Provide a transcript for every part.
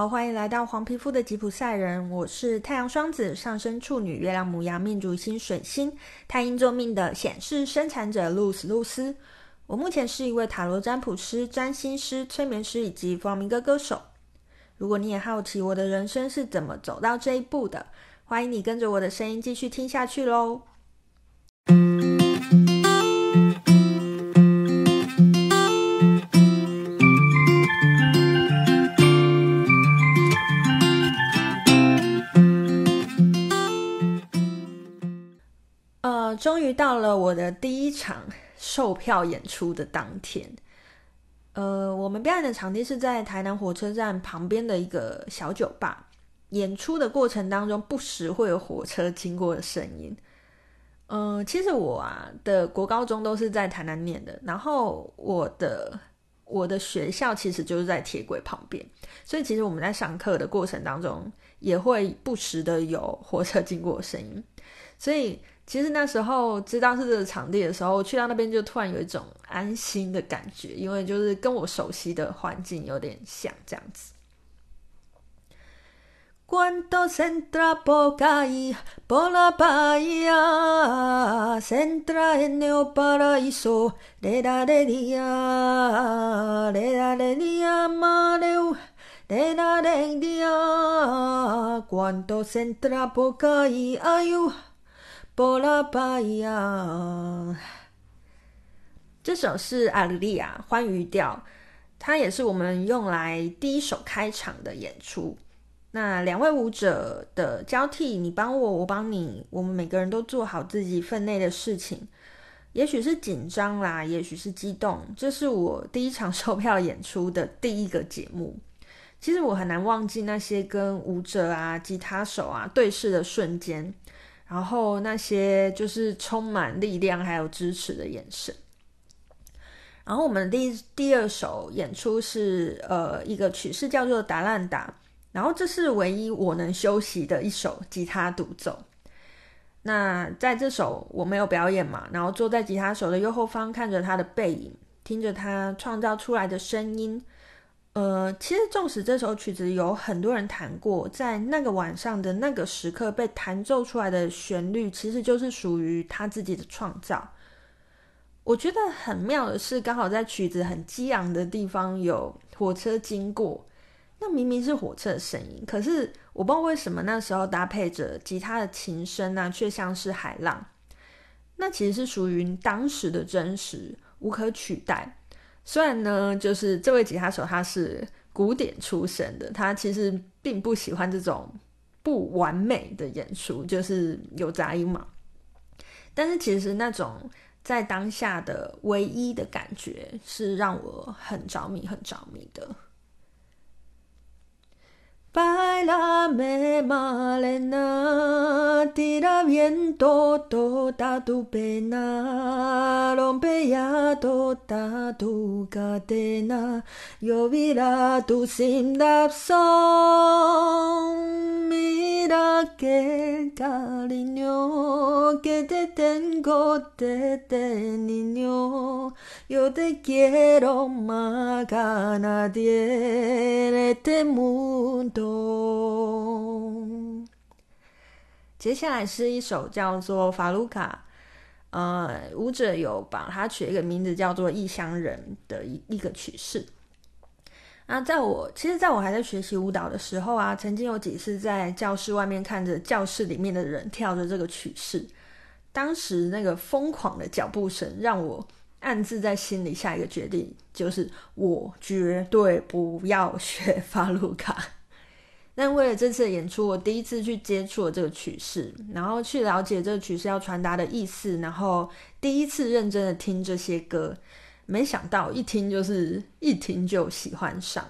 好，欢迎来到黄皮肤的吉普赛人。我是太阳双子上升处女，月亮母羊命主星水星太阴座命的显示生产者露丝露丝。我目前是一位塔罗占卜师、占星师、催眠师以及弗朗明哥歌手。如果你也好奇我的人生是怎么走到这一步的，欢迎你跟着我的声音继续听下去喽。终于到了我的第一场售票演出的当天。呃，我们表演的场地是在台南火车站旁边的一个小酒吧。演出的过程当中，不时会有火车经过的声音。嗯、其实我啊的国高中都是在台南念的，然后我的我的学校其实就是在铁轨旁边，所以其实我们在上课的过程当中，也会不时的有火车经过的声音，所以。其实那时候知道是这个场地的时候，去到那边就突然有一种安心的感觉，因为就是跟我熟悉的环境有点像这样子。波拉巴呀，这首是阿里利亚欢愉调，它也是我们用来第一首开场的演出。那两位舞者的交替，你帮我，我帮你，我们每个人都做好自己分内的事情。也许是紧张啦，也许是激动。这是我第一场售票演出的第一个节目。其实我很难忘记那些跟舞者啊、吉他手啊对视的瞬间。然后那些就是充满力量还有支持的眼神。然后我们第第二首演出是呃一个曲式叫做达兰达，然后这是唯一我能休息的一首吉他独奏。那在这首我没有表演嘛，然后坐在吉他手的右后方，看着他的背影，听着他创造出来的声音。呃，其实纵使这首曲子有很多人弹过，在那个晚上的那个时刻被弹奏出来的旋律，其实就是属于他自己的创造。我觉得很妙的是，刚好在曲子很激昂的地方有火车经过，那明明是火车的声音，可是我不知道为什么那时候搭配着吉他的琴声呢，却像是海浪。那其实是属于当时的真实，无可取代。虽然呢，就是这位吉他手他是古典出身的，他其实并不喜欢这种不完美的演出，就是有杂音嘛。但是其实那种在当下的唯一的感觉，是让我很着迷、很着迷的。Bailame malena, tira viento toda tu pena, rompe ya toda tu cadena, lloverá tu sin Mira qué cariño que te tengo desde niño, yo te quiero más que nadie en este mundo. 接下来是一首叫做《法鲁卡》，呃，舞者有把它取一个名字叫做《异乡人》的一一个曲式。那在我其实，在我还在学习舞蹈的时候啊，曾经有几次在教室外面看着教室里面的人跳着这个曲式，当时那个疯狂的脚步声让我暗自在心里下一个决定，就是我绝对不要学法鲁卡。但为了这次的演出，我第一次去接触了这个曲式，然后去了解这个曲式要传达的意思，然后第一次认真的听这些歌，没想到一听就是一听就喜欢上，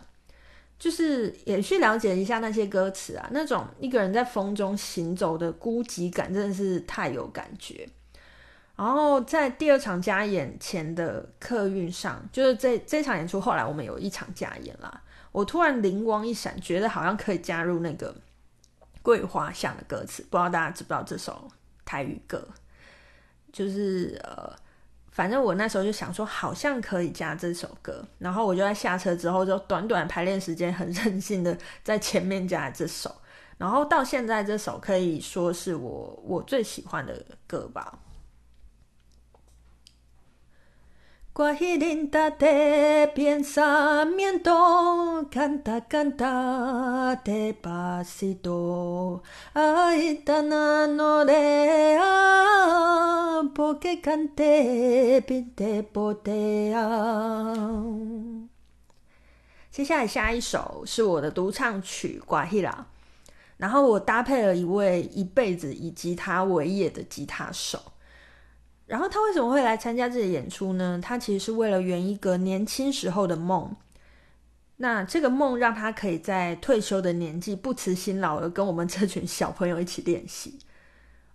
就是也去了解一下那些歌词啊，那种一个人在风中行走的孤寂感，真的是太有感觉。然后在第二场加演前的客运上，就是这这场演出后来我们有一场加演啦。我突然灵光一闪，觉得好像可以加入那个桂花巷的歌词，不知道大家知不知道这首台语歌？就是呃，反正我那时候就想说，好像可以加这首歌，然后我就在下车之后，就短短排练时间，很任性的在前面加这首，然后到现在这首可以说是我我最喜欢的歌吧。我一定打的变上面多，看他看他的巴西多，爱的那诺雷啊，不给看的别的不得啊。接下来下一首是我的独唱曲《瓜希拉》，然后我搭配了一位一辈子以吉他为业的吉他手。然后他为什么会来参加这个演出呢？他其实是为了圆一个年轻时候的梦。那这个梦让他可以在退休的年纪不辞辛劳的跟我们这群小朋友一起练习。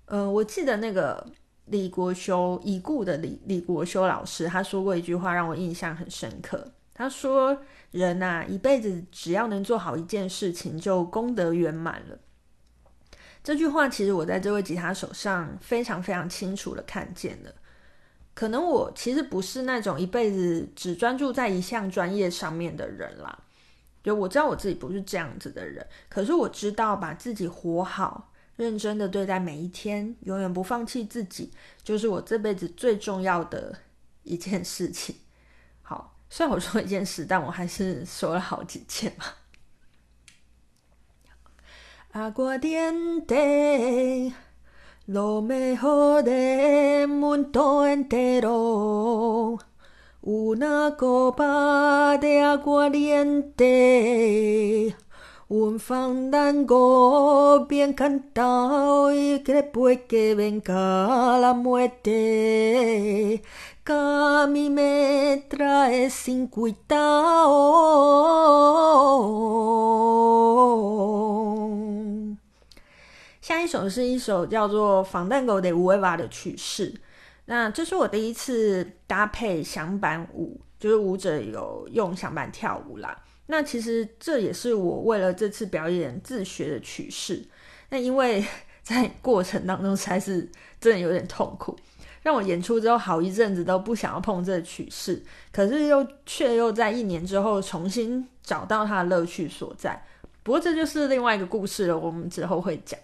呃，我记得那个李国修已故的李李国修老师，他说过一句话让我印象很深刻。他说：“人呐，一辈子只要能做好一件事情，就功德圆满了。”这句话其实我在这位吉他手上非常非常清楚的看见了。可能我其实不是那种一辈子只专注在一项专业上面的人啦，就我知道我自己不是这样子的人。可是我知道把自己活好，认真的对待每一天，永远不放弃自己，就是我这辈子最重要的一件事情。好，虽然我说一件事，但我还是说了好几件嘛。阿瓜点的，罗梅河的门多恩德罗，乌那个巴的阿瓜点卡，米梅特拉的辛苦到。下一首是一首叫做《防弹狗的 Weva》的曲式。那这是我第一次搭配响板舞，就是舞者有用响板跳舞啦。那其实这也是我为了这次表演自学的曲式。那因为 在过程当中实在是真的有点痛苦，让我演出之后好一阵子都不想要碰这曲式，可是又却又在一年之后重新找到它的乐趣所在。不过这就是另外一个故事了，我们之后会讲。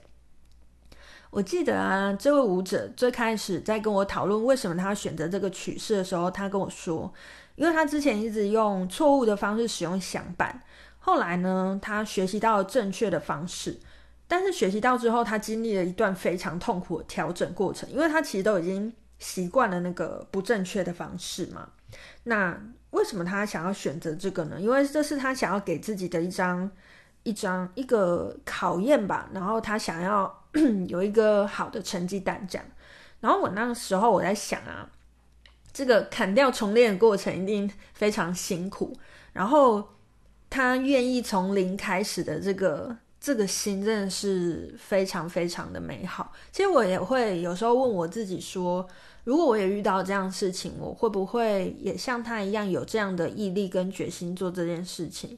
我记得啊，这位舞者最开始在跟我讨论为什么他选择这个曲式的时候，他跟我说，因为他之前一直用错误的方式使用响板，后来呢，他学习到了正确的方式，但是学习到之后，他经历了一段非常痛苦的调整过程，因为他其实都已经习惯了那个不正确的方式嘛。那为什么他想要选择这个呢？因为这是他想要给自己的一张。一张一个考验吧，然后他想要 有一个好的成绩单这样。然后我那个时候我在想啊，这个砍掉重练的过程一定非常辛苦。然后他愿意从零开始的这个这个心真的是非常非常的美好。其实我也会有时候问我自己说，如果我也遇到这样事情，我会不会也像他一样有这样的毅力跟决心做这件事情？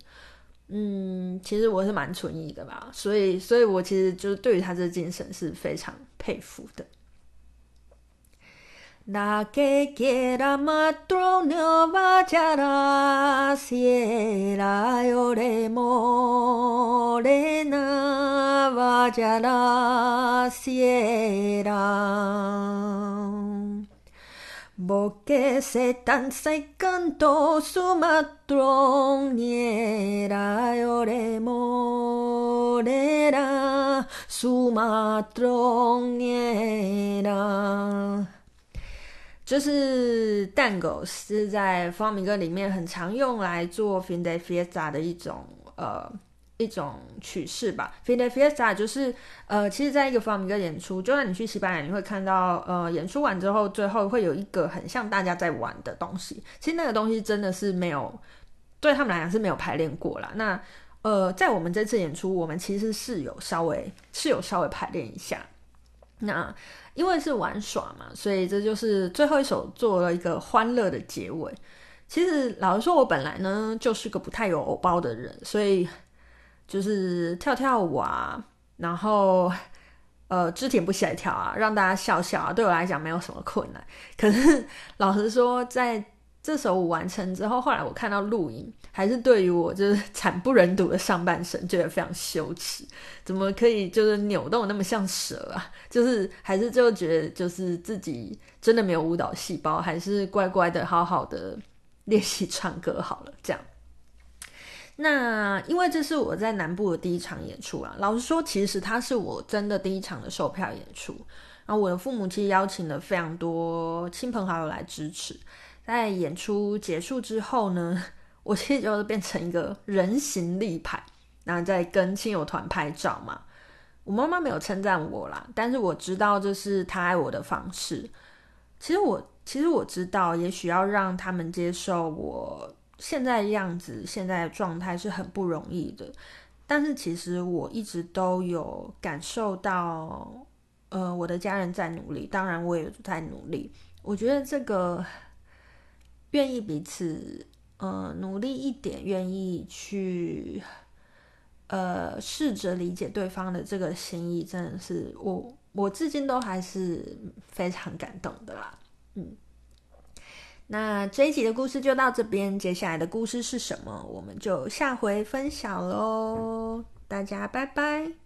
嗯，其实我是蛮存疑的吧，所以，所以我其实就是对于他这精神是非常佩服的。Jala siera. Boque se tan se canto su matroniera, ore morera, su matroniera. 就是蛋狗是在方明哥里面很常用来做 fin de fiesta 的一种呃一种曲式吧 Fiesta 就是呃，其实在一个弗拉明戈演出，就算你去西班牙，你会看到呃，演出完之后，最后会有一个很像大家在玩的东西。其实那个东西真的是没有对他们来讲是没有排练过啦。那呃，在我们这次演出，我们其实是有稍微是有稍微排练一下。那因为是玩耍嘛，所以这就是最后一首做了一个欢乐的结尾。其实老实说，我本来呢就是个不太有偶包的人，所以。就是跳跳舞啊，然后 呃肢体不协调啊，让大家笑笑啊，对我来讲没有什么困难。可是 老实说，在这首舞完成之后，后来我看到录影，还是对于我就是惨不忍睹的上半身觉得非常羞耻。怎么可以就是扭动那么像蛇啊？就是还是就觉得就是自己真的没有舞蹈细胞，还是乖乖的好好的练习唱歌好了。这样。那因为这是我在南部的第一场演出啊，老实说，其实它是我真的第一场的售票演出。然后我的父母其实邀请了非常多亲朋好友来支持。在演出结束之后呢，我其实就变成一个人形立牌，然后在跟亲友团拍照嘛。我妈妈没有称赞我啦，但是我知道这是她爱我的方式。其实我其实我知道，也许要让他们接受我现在样子、现在状态是很不容易的。但是其实我一直都有感受到，呃，我的家人在努力，当然我也在努力。我觉得这个。愿意彼此，呃，努力一点，愿意去，呃，试着理解对方的这个心意，真的是我，我至今都还是非常感动的啦。嗯，那这一集的故事就到这边，接下来的故事是什么？我们就下回分享喽，大家拜拜。